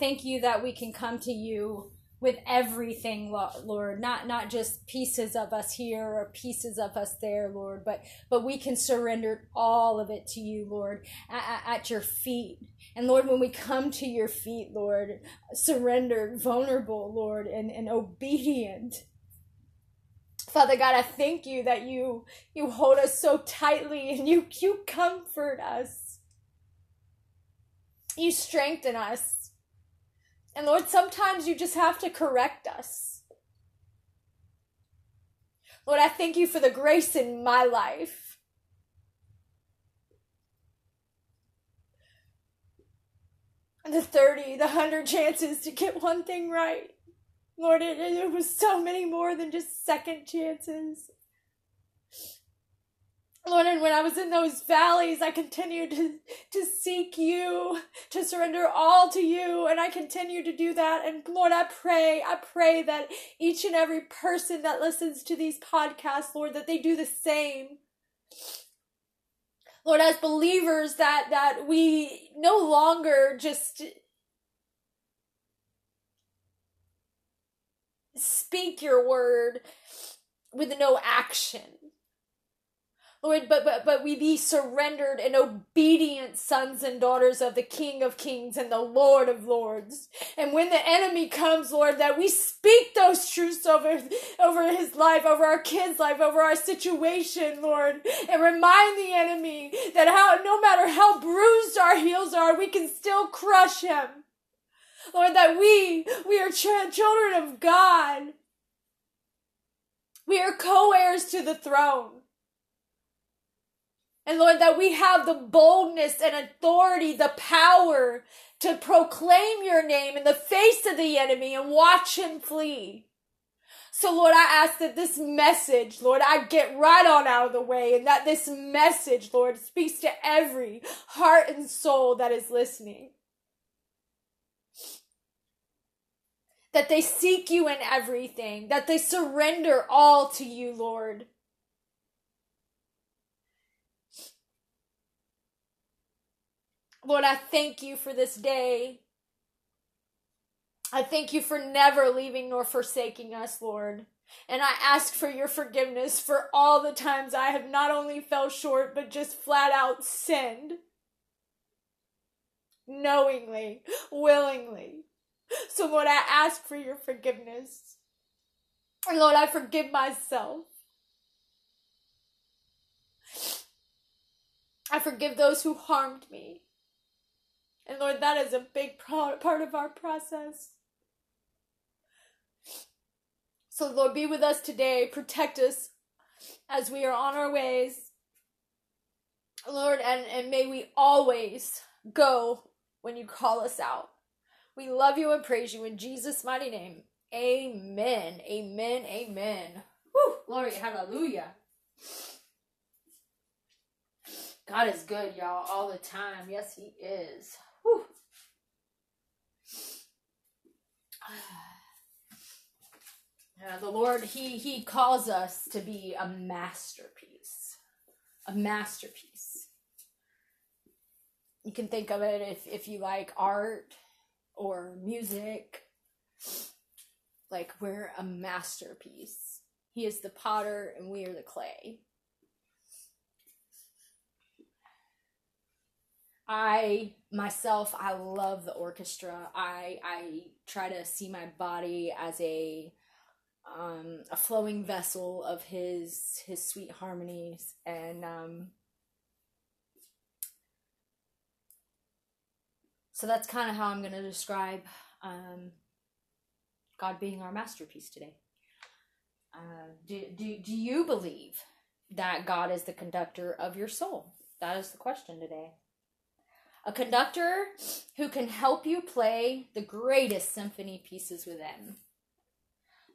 thank you that we can come to you with everything lord not not just pieces of us here or pieces of us there lord but but we can surrender all of it to you lord at, at your feet and lord when we come to your feet lord surrendered vulnerable lord and, and obedient Father God, I thank you that you you hold us so tightly and you you comfort us. You strengthen us. And Lord, sometimes you just have to correct us. Lord, I thank you for the grace in my life. The 30, the 100 chances to get one thing right. Lord, it, it was so many more than just second chances. Lord, and when I was in those valleys, I continued to, to seek you, to surrender all to you, and I continue to do that. And Lord, I pray, I pray that each and every person that listens to these podcasts, Lord, that they do the same. Lord, as believers, that, that we no longer just speak your word with no action Lord, but, but, but we be surrendered and obedient sons and daughters of the King of Kings and the Lord of Lords. And when the enemy comes, Lord, that we speak those truths over, over his life, over our kids' life, over our situation, Lord, and remind the enemy that how, no matter how bruised our heels are, we can still crush him. Lord, that we, we are ch- children of God. We are co-heirs to the throne. And Lord, that we have the boldness and authority, the power to proclaim your name in the face of the enemy and watch him flee. So, Lord, I ask that this message, Lord, I get right on out of the way and that this message, Lord, speaks to every heart and soul that is listening. That they seek you in everything, that they surrender all to you, Lord. Lord, I thank you for this day. I thank you for never leaving nor forsaking us, Lord. And I ask for your forgiveness for all the times I have not only fell short, but just flat out sinned. Knowingly, willingly. So, Lord, I ask for your forgiveness. And Lord, I forgive myself. I forgive those who harmed me. And Lord, that is a big part of our process. So, Lord, be with us today. Protect us as we are on our ways. Lord, and, and may we always go when you call us out. We love you and praise you in Jesus' mighty name. Amen. Amen. Amen. Woo, glory, hallelujah. God is good, y'all, all the time. Yes, He is. Yeah, the Lord, He He calls us to be a masterpiece. A masterpiece. You can think of it if, if you like art or music. Like we're a masterpiece. He is the potter and we are the clay. I myself I love the orchestra. I I try to see my body as a um a flowing vessel of his his sweet harmonies and um so that's kind of how I'm going to describe um God being our masterpiece today. Uh, do, do, do you believe that God is the conductor of your soul? That is the question today a conductor who can help you play the greatest symphony pieces within.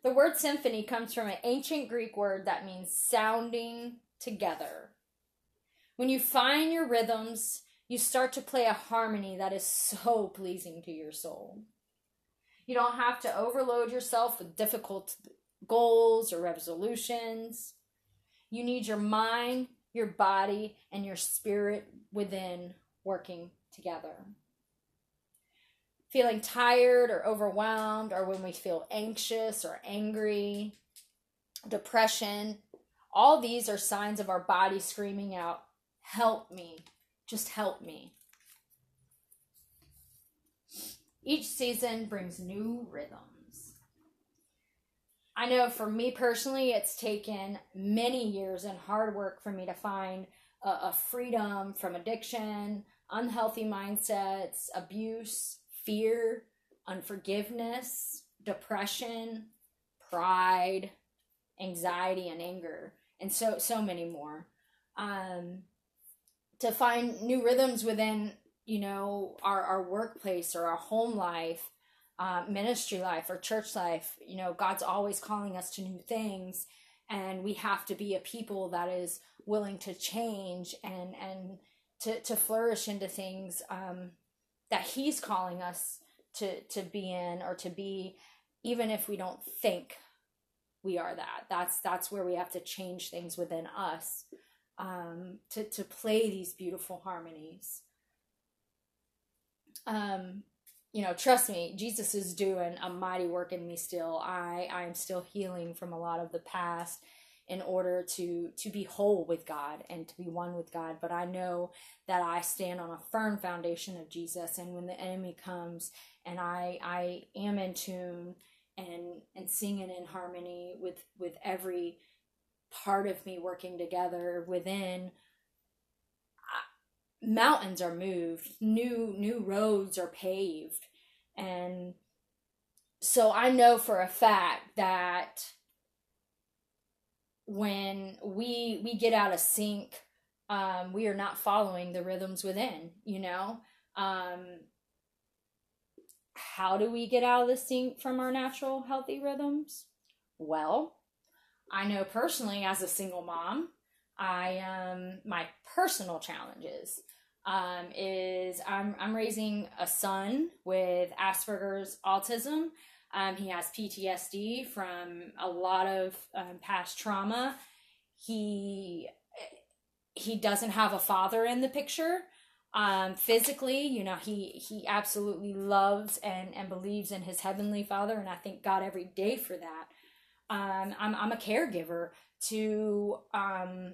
The word symphony comes from an ancient Greek word that means sounding together. When you find your rhythms, you start to play a harmony that is so pleasing to your soul. You don't have to overload yourself with difficult goals or resolutions. You need your mind, your body, and your spirit within working together. Feeling tired or overwhelmed, or when we feel anxious or angry, depression, all these are signs of our body screaming out, Help me, just help me. Each season brings new rhythms. I know for me personally, it's taken many years and hard work for me to find a, a freedom from addiction, unhealthy mindsets, abuse, fear, unforgiveness, depression, pride, anxiety, and anger, and so so many more. Um, to find new rhythms within you know our, our workplace or our home life uh, ministry life or church life you know god's always calling us to new things and we have to be a people that is willing to change and and to, to flourish into things um, that he's calling us to to be in or to be even if we don't think we are that that's that's where we have to change things within us um, to to play these beautiful harmonies. Um, you know, trust me, Jesus is doing a mighty work in me still. I I am still healing from a lot of the past in order to to be whole with God and to be one with God. But I know that I stand on a firm foundation of Jesus, and when the enemy comes, and I I am in tune and and singing in harmony with with every part of me working together within mountains are moved new new roads are paved and so i know for a fact that when we we get out of sync um we are not following the rhythms within you know um how do we get out of the sync from our natural healthy rhythms well I know personally as a single mom, I um my personal challenges um is I'm I'm raising a son with Asperger's autism. Um, he has PTSD from a lot of um, past trauma. He he doesn't have a father in the picture. Um, physically, you know, he he absolutely loves and and believes in his heavenly Father, and I thank God every day for that um, I'm I'm a caregiver to um,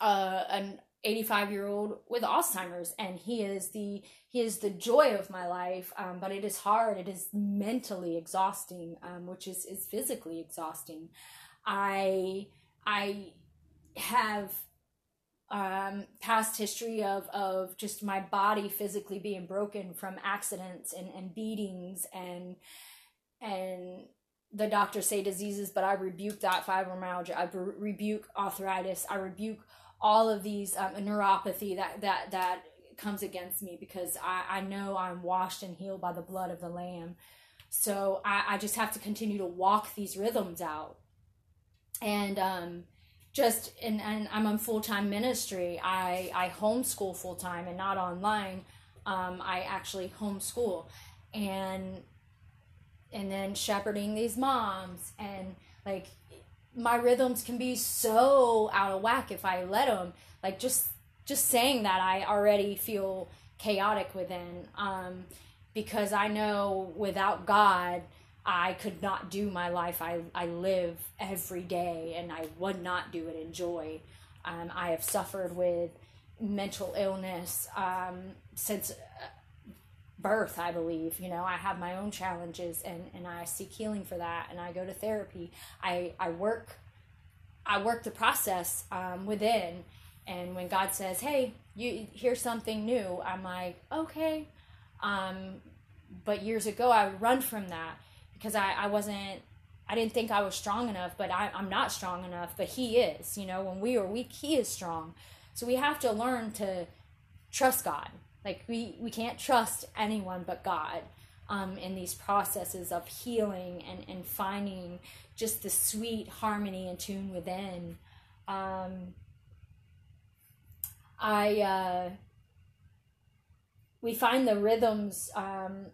uh, an 85 year old with Alzheimer's, and he is the he is the joy of my life. Um, but it is hard. It is mentally exhausting, um, which is is physically exhausting. I I have um, past history of of just my body physically being broken from accidents and and beatings and and the doctors say diseases, but I rebuke that fibromyalgia. I rebuke arthritis. I rebuke all of these um, neuropathy that that that comes against me because I, I know I'm washed and healed by the blood of the Lamb. So I, I just have to continue to walk these rhythms out. And um, just and, and I'm on full time ministry. I I homeschool full time and not online. Um, I actually homeschool, and and then shepherding these moms and like my rhythms can be so out of whack if I let them. Like just just saying that I already feel chaotic within um, because I know without God I could not do my life I, I live every day and I would not do it in joy. Um, I have suffered with mental illness um, since birth i believe you know i have my own challenges and and i seek healing for that and i go to therapy. I i work i work the process um, within. And when god says hey you here's something new i'm like okay. Um, but years ago i would run from that because i i wasn't i didn't think i was strong enough but I, i'm not strong enough but he is you know when we are weak he is strong. So we have to learn to trust god like we we can't trust anyone but God. um, in these processes of healing and, and finding just the sweet harmony and tune within. Um, I uh, we find the rhythms, um,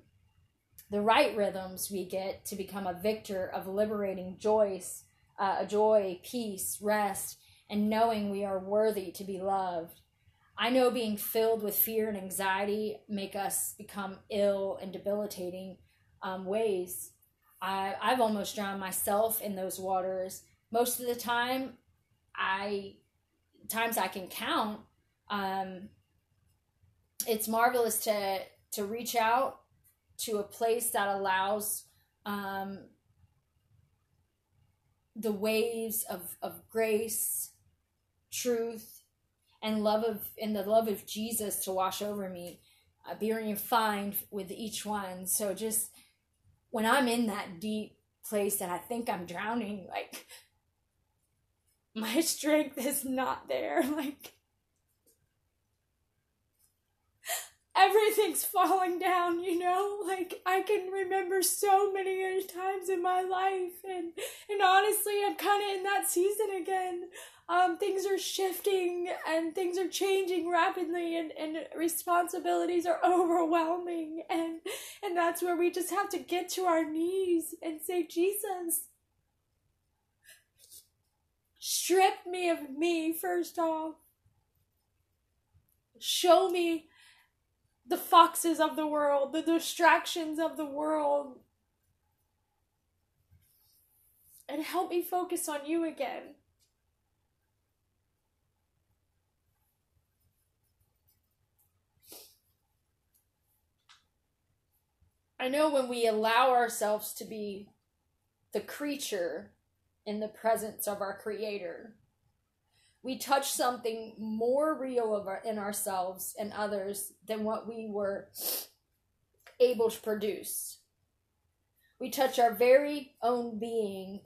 the right rhythms we get to become a victor of liberating joy, uh, joy, peace, rest, and knowing we are worthy to be loved. I know being filled with fear and anxiety make us become ill and debilitating um, ways. I, I've almost drowned myself in those waters. Most of the time, I times I can count. Um, it's marvelous to to reach out to a place that allows um, the waves of, of grace, truth, and love of and the love of Jesus to wash over me, uh, being fine with each one. So just when I'm in that deep place and I think I'm drowning, like my strength is not there. Like everything's falling down, you know? Like I can remember so many times in my life and and honestly I'm kinda in that season again. Um, things are shifting and things are changing rapidly and, and responsibilities are overwhelming and and that's where we just have to get to our knees and say, Jesus, strip me of me first off. Show me the foxes of the world, the distractions of the world. And help me focus on you again. I know when we allow ourselves to be the creature in the presence of our Creator, we touch something more real of our, in ourselves and others than what we were able to produce. We touch our very own being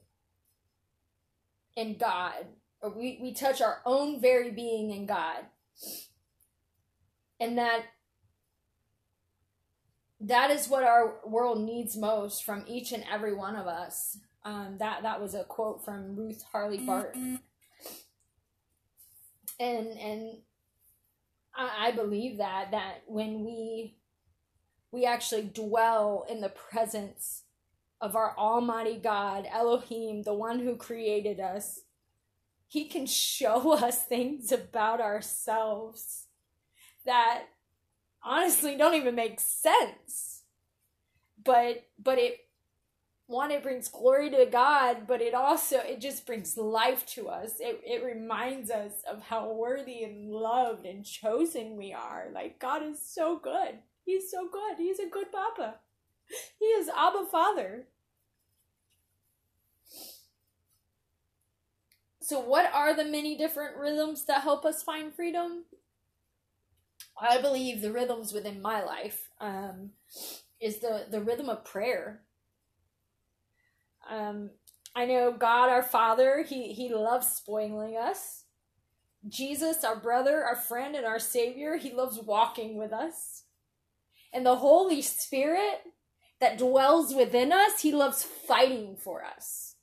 in God, or we, we touch our own very being in God. And that that is what our world needs most from each and every one of us. Um, that that was a quote from Ruth Haley Barton and and I, I believe that that when we we actually dwell in the presence of our Almighty God, Elohim, the one who created us, He can show us things about ourselves that honestly don't even make sense. But but it one it brings glory to god but it also it just brings life to us. It, it reminds us of how worthy and loved and chosen we are. Like god is so good. He's so good. He's a good papa. He is abba father. So what are the many different rhythms that help us find freedom? I believe the rhythms within my life um, is the the rhythm of prayer um, I know God, our Father, He He loves spoiling us. Jesus, our brother, our friend, and our Savior, He loves walking with us. And the Holy Spirit that dwells within us, He loves fighting for us.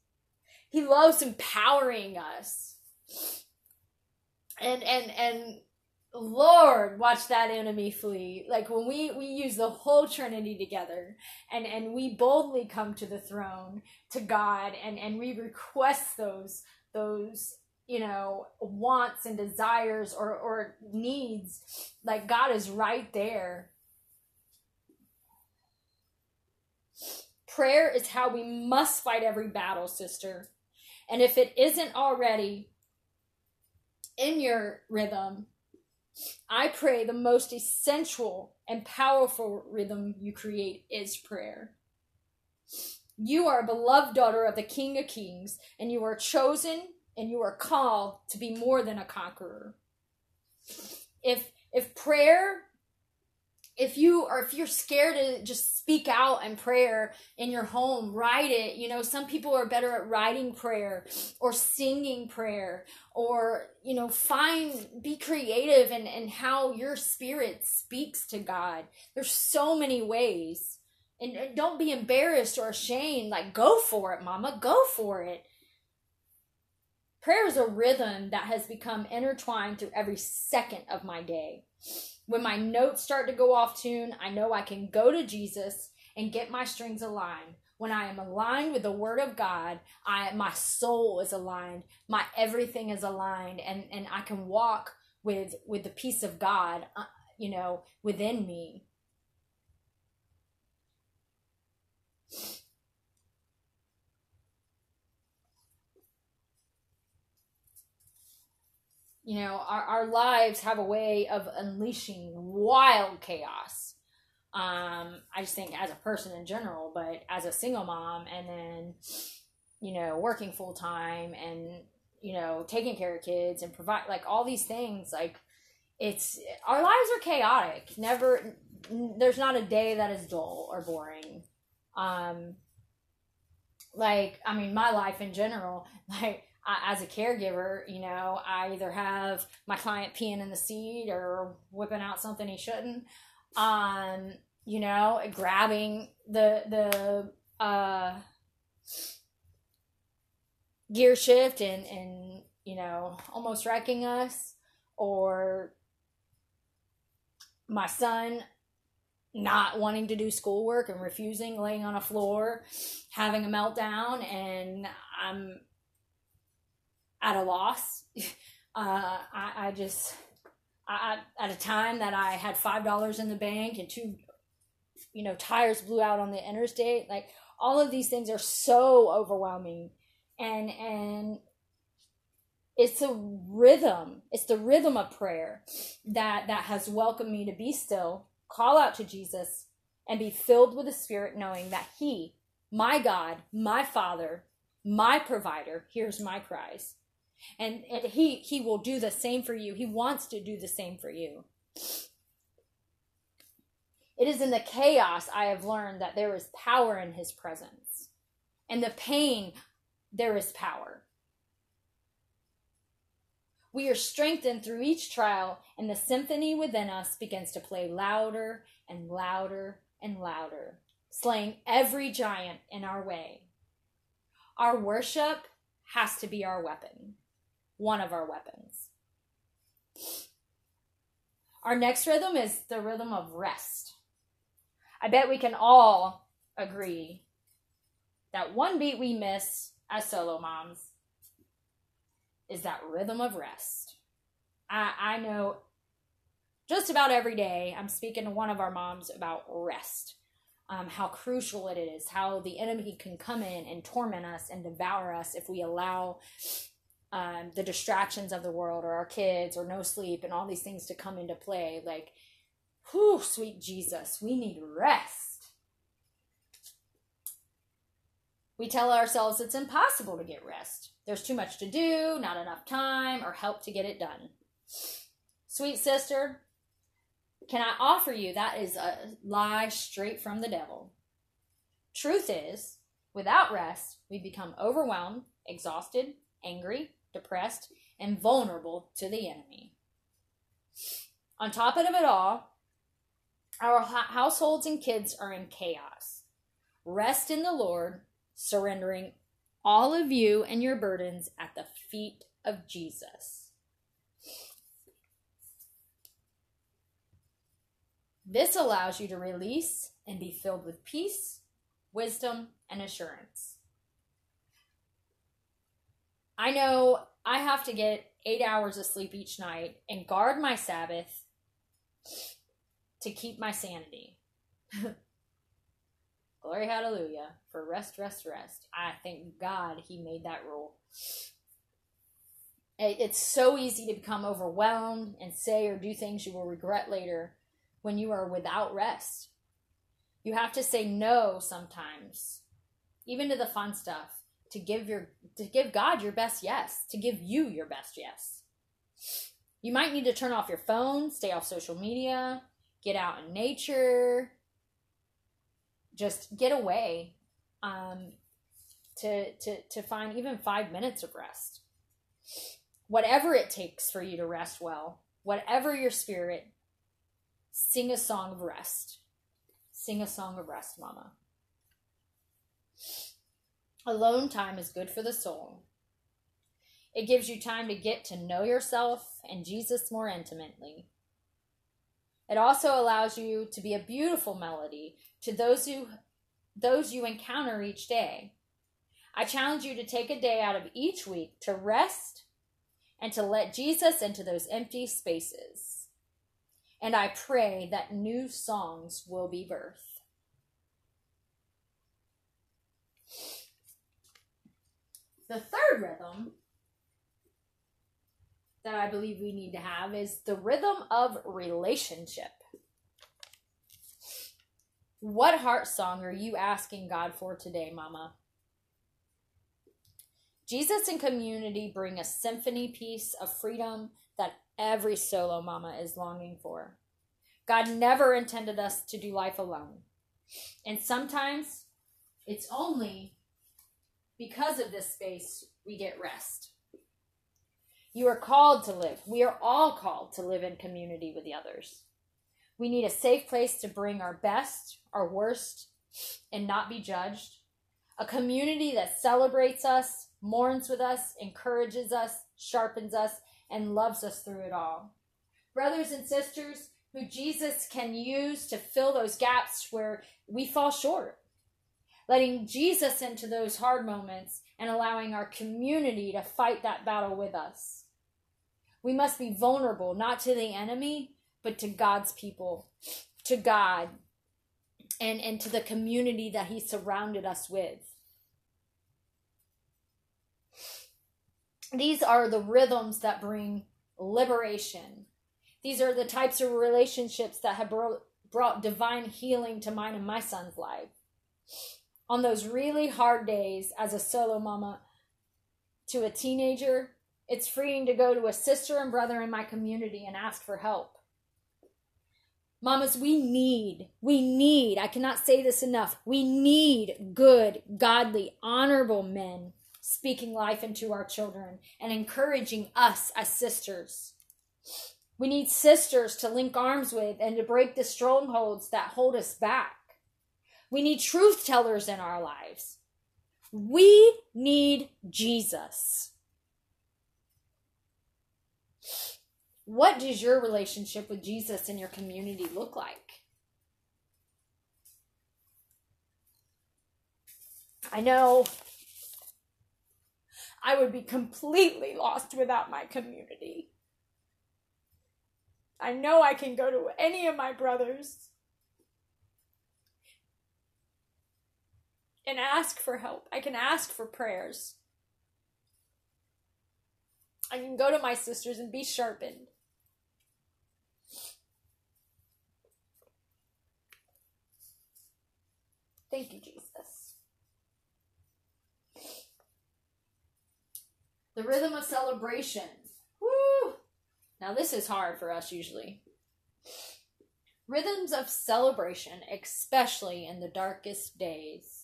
He loves empowering us. And and and Lord, watch that enemy flee. Like when we we use the whole Trinity together and and we boldly come to the throne to God and and we request those those you know wants and desires or or needs like God is right there. Prayer is how we must fight every battle, sister. And if it isn't already in your rhythm, I pray the most essential and powerful rhythm you create is prayer. You are a beloved daughter of the King of Kings, and you are chosen and you are called to be more than a conqueror. If if prayer if you or if you're scared to just speak out and prayer in your home write it you know some people are better at writing prayer or singing prayer or you know find be creative and and how your spirit speaks to god there's so many ways And, and don't be embarrassed or ashamed. Like, go for it, mama. Go for it. Prayer is a rhythm that has become intertwined through every second of my day. When my notes start to go off tune, I know I can go to Jesus and get my strings aligned. When I am aligned with the word of God, I my soul is aligned, my everything is aligned and and I can walk with with the peace of God, uh, you know, within me. You know our, our lives have a way of unleashing wild chaos. Um i just think as a person in general but as a single mom and then you know working full time and you know taking care of kids and provide like all these things like it's our lives are chaotic. Never there's not a day that is dull or boring. Um like i mean my life in general like as a caregiver, you know, I either have my client peeing in the seat or whipping out something he shouldn't. Um, you know, grabbing the the uh gear shift and and you know, almost wrecking us or my son not wanting to do schoolwork and refusing laying on a floor having a meltdown and i'm at a loss. Uh, I, I just, I, at a time that I had five dollars in the bank and two, you know, tires blew out on the interstate. Like all of these things are so overwhelming, and and it's a rhythm. It's the rhythm of prayer that that has welcomed me to be still, call out to Jesus, and be filled with the Spirit, knowing that He, my God, my Father, my provider, hears my cries and, and he he will do the same for you. He wants to do the same for you. It is in the chaos i have learned that there is power in his presence. And the pain there is power. We are strengthened through each trial and the symphony within us begins to play louder and louder and louder slaying every giant in our way. Our worship has to be our weapon one of our weapons. Our next rhythm is the rhythm of rest. I bet we can all agree that one beat we miss as solo moms is that rhythm of rest. I, I know just about every day I'm speaking to one of our moms about rest. Um, how crucial it is, how the enemy can come in and torment us and devour us if we allow um, the distractions of the world or our kids or no sleep and all these things to come into play. Like, whew, sweet Jesus, we need rest. We tell ourselves it's impossible to get rest. There's too much to do, not enough time, or help to get it done. Sweet sister, can I offer you that is a lie straight from the devil? Truth is, without rest, we become overwhelmed, exhausted, angry, depressed, and vulnerable to the enemy. On top of it all, our households and kids are in chaos. Rest in the Lord, surrendering all of you and your burdens at the feet of Jesus. This allows you to release and be filled with peace, wisdom, and assurance. I know I have to get eight hours of sleep each night and guard my Sabbath to keep my sanity. Glory hallelujah for rest, rest, rest. I thank God he made that rule. It's so easy to become overwhelmed and say or do things you will regret later when you are without rest. You have to say no sometimes, even to the fun stuff to give your to give God your best yes, to give you your best yes. You might need to turn off your phone, stay off social media, get out in nature, just get away um, to, to, to find even five minutes of rest. Whatever it takes for you to rest well, whatever your spirit, sing a song of rest. Sing a song of rest, Mama. Alone time is good for the soul. It gives you time to get to know yourself and Jesus more intimately. It also allows you to be a beautiful melody to those who those you encounter each day. I challenge you to take a day out of each week to rest and to let Jesus into those empty spaces. And I pray that new songs will be birthed. The third rhythm that I believe we need to have is the rhythm of relationship. What heart song are you asking God for today, Mama? Jesus and community bring a symphony piece of freedom that every solo mama is longing for. God never intended us to do life alone. And sometimes it's only because of this space we get rest. You are called to live. We are all called to live in community with the others. We need a safe place to bring our best, our worst, and not be judged. A community that celebrates us, mourns with us, encourages us, sharpens us, and loves us through it all. Brothers and sisters, who Jesus can use to fill those gaps where we fall short. Letting Jesus into those hard moments and allowing our community to fight that battle with us. We must be vulnerable, not to the enemy, but to God's people, to God, and, and to the community that He surrounded us with. These are the rhythms that bring liberation. These are the types of relationships that have brought, brought divine healing to mine and my son's life. On those really hard days as a solo mama to a teenager, it's freeing to go to a sister and brother in my community and ask for help. Mamas, we need, we need, I cannot say this enough, we need good, godly, honorable men speaking life into our children and encouraging us as sisters. We need sisters to link arms with and to break the strongholds that hold us back. We need truth tellers in our lives. We need Jesus. What does your relationship with Jesus in your community look like? I know I would be completely lost without my community. I know I can go to any of my brothers and ask for help. I can ask for prayers. I can go to my sisters and be sharpened. Thank you, Jesus. The rhythm of celebration. Woo! Now, this is hard for us usually. Rhythms of celebration, especially in the darkest days.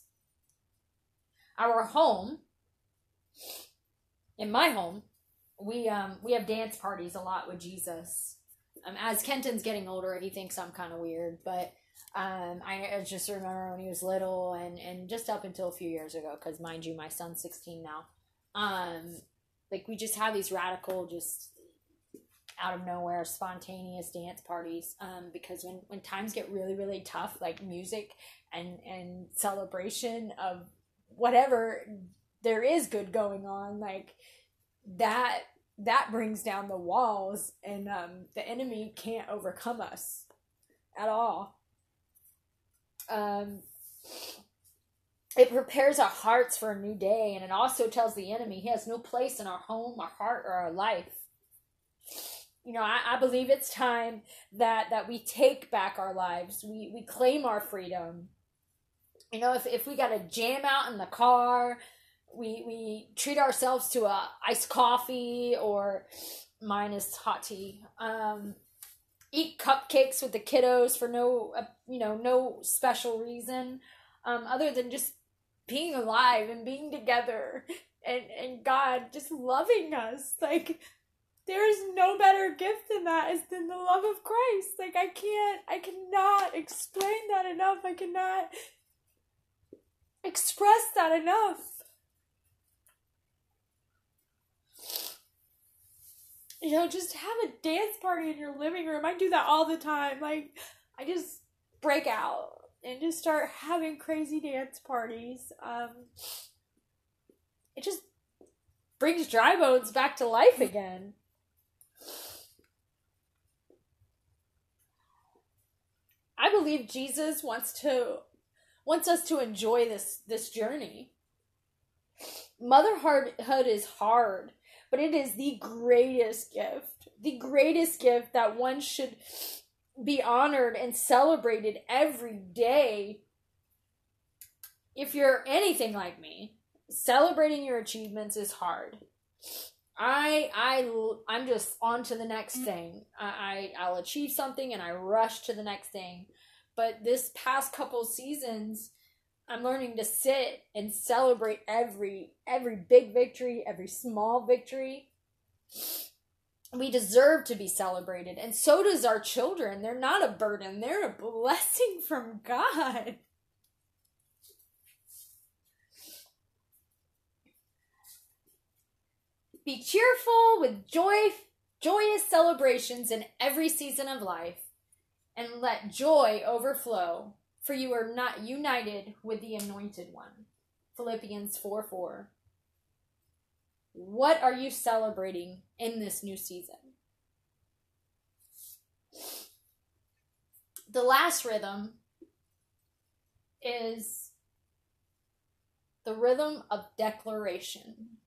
Our home, in my home, we um we have dance parties a lot with Jesus. Um, as Kenton's getting older, he thinks I'm kind of weird, but um, I just remember when he was little and and just up until a few years ago, because mind you, my son's 16 now. Um, like we just have these radical, just out of nowhere, spontaneous dance parties. Um, because when when times get really really tough, like music and and celebration of whatever there is good going on, like that that brings down the walls and um, the enemy can't overcome us at all. Um, it prepares our hearts for a new day and it also tells the enemy he has no place in our home our heart or our life. You know I, I believe it's time that that we take back our lives. We we claim our freedom you know if, if we got to jam out in the car we we treat ourselves to a iced coffee or minus hot tea um eat cupcakes with the kiddos for no uh, you know no special reason um other than just being alive and being together and and God just loving us like there is no better gift than that is than the love of Christ. Like I can't I cannot explain that enough. I cannot express that enough. You know, just have a dance party in your living room. I do that all the time. Like I just break out and just start having crazy dance parties. Um it just brings dry bones back to life again. I believe Jesus wants to wants us to enjoy this this journey. Motherhood is hard, but it is the greatest gift. The greatest gift that one should be honored and celebrated every day. If you're anything like me, celebrating your achievements is hard. I I I'm just on to the next mm. thing. I, I I'll achieve something and I rush to the next thing. But this past couple seasons, I'm learning to sit and celebrate every every big victory, every small victory. We deserve to be celebrated, and so does our children. They're not a burden, they're a blessing from God. Be cheerful with joy, joyous celebrations in every season of life, and let joy overflow, for you are not united with the anointed one. Philippians 4 4. What are you celebrating in this new season? The last rhythm is the rhythm of declaration.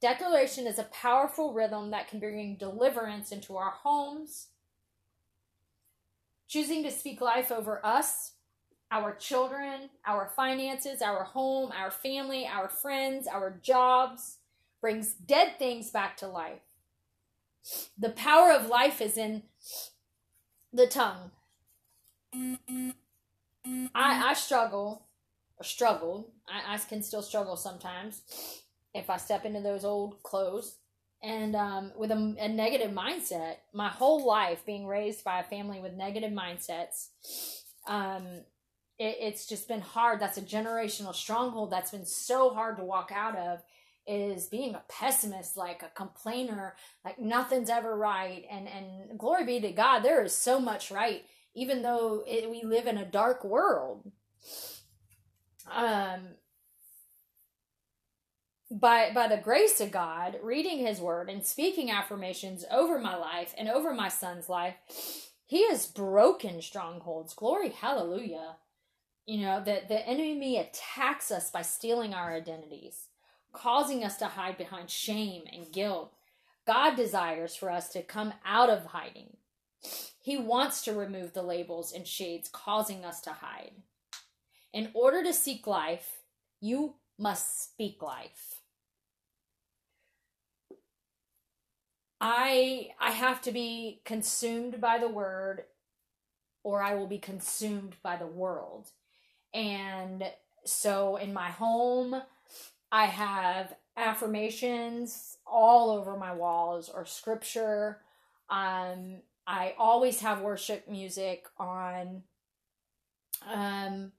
Declaration is a powerful rhythm that can bring deliverance into our homes. Choosing to speak life over us, our children, our finances, our home, our family, our friends, our jobs brings dead things back to life. The power of life is in the tongue. I, I struggle, struggled. I, I can still struggle sometimes if I step into those old clothes and um, with a, a, negative mindset, my whole life being raised by a family with negative mindsets, um, it, it's just been hard. That's a generational stronghold that's been so hard to walk out of. Is being a pessimist, like a complainer, like nothing's ever right, and and glory be to God, there is so much right, even though it, we live in a dark world. Um, by by the grace of God, reading his word and speaking affirmations over my life and over my son's life, he has broken strongholds. Glory hallelujah. You know, that the enemy attacks us by stealing our identities, causing us to hide behind shame and guilt. God desires for us to come out of hiding. He wants to remove the labels and shades causing us to hide. In order to seek life, you must speak life. I I have to be consumed by the word or I will be consumed by the world. And so in my home, I have affirmations all over my walls or scripture. Um, I always have worship music on. Um,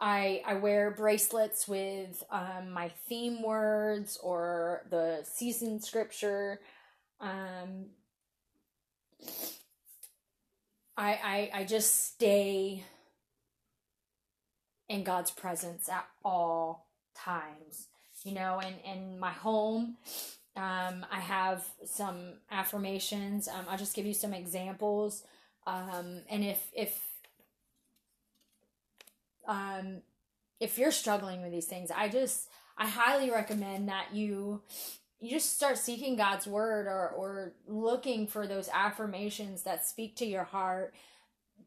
I I wear bracelets with um, my theme words or the season scripture. Um, I, I I just stay in God's presence at all times. You know, and in my home, um, I have some affirmations. Um, I'll just give you some examples. Um, and if if um, if you're struggling with these things, I just I highly recommend that you you just start seeking God's word or or looking for those affirmations that speak to your heart.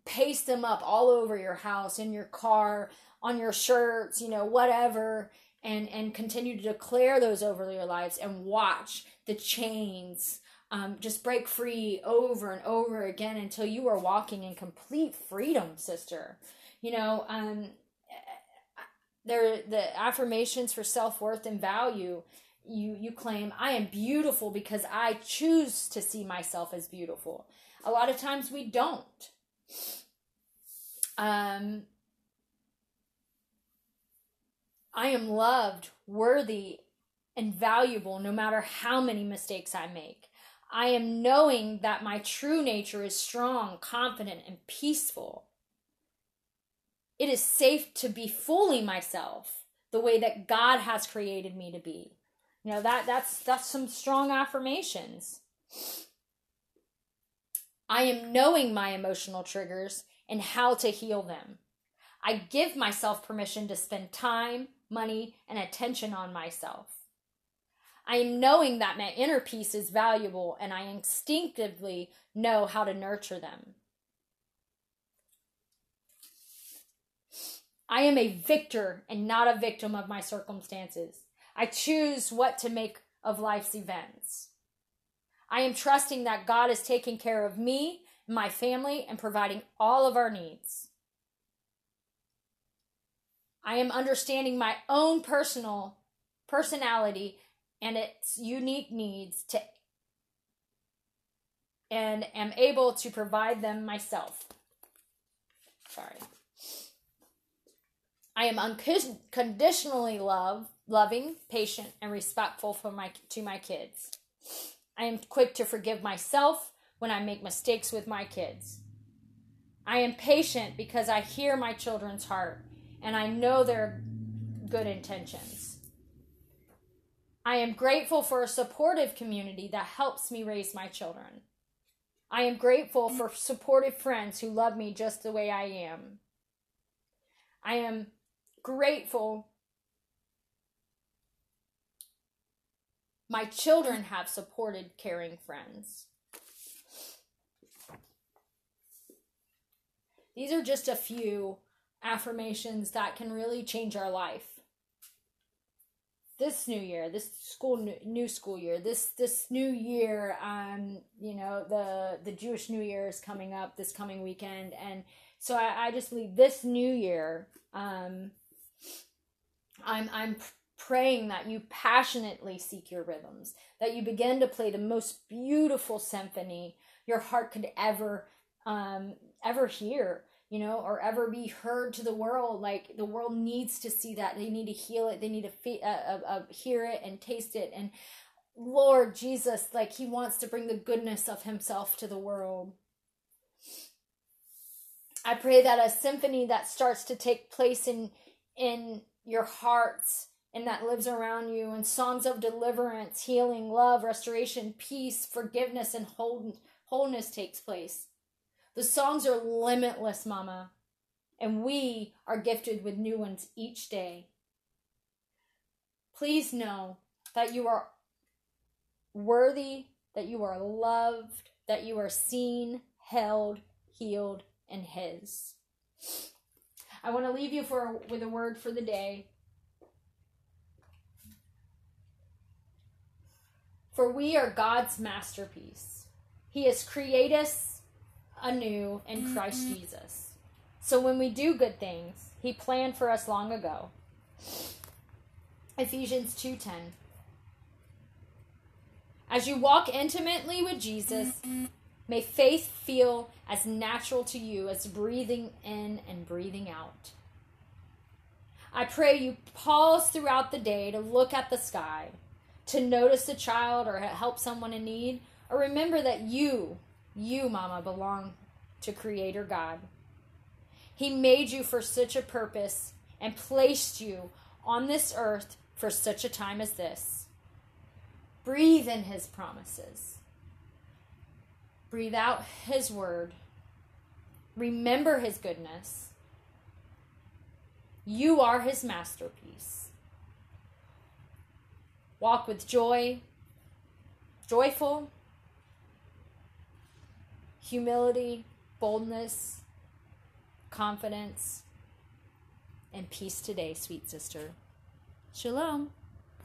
Paste them up all over your house, in your car, on your shirts, you know, whatever, and and continue to declare those over your lives and watch the chains um, just break free over and over again until you are walking in complete freedom, sister. You know, um, there the affirmations for self worth and value you you claim I am beautiful because I choose to see myself as beautiful. A lot of times we don't. Um I am loved, worthy, and valuable no matter how many mistakes I make. I am knowing that my true nature is strong, confident, and peaceful. It is safe to be fully myself the way that God has created me to be. You know, that that's that's some strong affirmations. I am knowing my emotional triggers and how to heal them. I give myself permission to spend time, money, and attention on myself. I am knowing that my inner peace is valuable and I instinctively know how to nurture them. I am a victor and not a victim of my circumstances. I choose what to make of life's events. I am trusting that God is taking care of me, my family, and providing all of our needs. I am understanding my own personal personality and its unique needs to and am able to provide them myself. Sorry. I am unconditionally love, loving, patient, and respectful for my to my kids. I am quick to forgive myself when I make mistakes with my kids. I am patient because I hear my children's heart and I know their good intentions. I am grateful for a supportive community that helps me raise my children. I am grateful for supportive friends who love me just the way I am. I am grateful my children have supported caring friends. These are just a few affirmations that can really change our life. This new year, this school new school year, this this new year, um, you know, the the Jewish New Year is coming up this coming weekend, and so I, I just believe this new year, um, I'm I'm praying that you passionately seek your rhythms, that you begin to play the most beautiful symphony your heart could ever um, ever hear you know, or ever be heard to the world. Like the world needs to see that. They need to heal it. They need to fe- uh, uh, uh, hear it and taste it. And Lord Jesus, like He wants to bring the goodness of Himself to the world. I pray that a symphony that starts to take place in in your hearts and that lives around you and songs of deliverance, healing, love, restoration, peace, forgiveness, and wholeness takes place. The songs are limitless, Mama, and we are gifted with new ones each day. Please know that you are worthy, that you are loved, that you are seen, held, healed, and His. I want to leave you for with a word for the day. For we are God's masterpiece. He has created us anew in Christ mm-hmm. Jesus. So when we do good things, he planned for us long ago. Ephesians 2:10 As you walk intimately with Jesus, mm-hmm. may faith feel as natural to you as breathing in and breathing out. I pray you pause throughout the day to look at the sky, to notice a child or help someone in need, or remember that you you, Mama, belong to Creator God. He made you for such a purpose and placed you on this earth for such a time as this. Breathe in His promises. Breathe out His word. Remember His goodness. You are His masterpiece. Walk with joy, joyful, humility, boldness, confidence, and peace today, sweet sister. Shalom.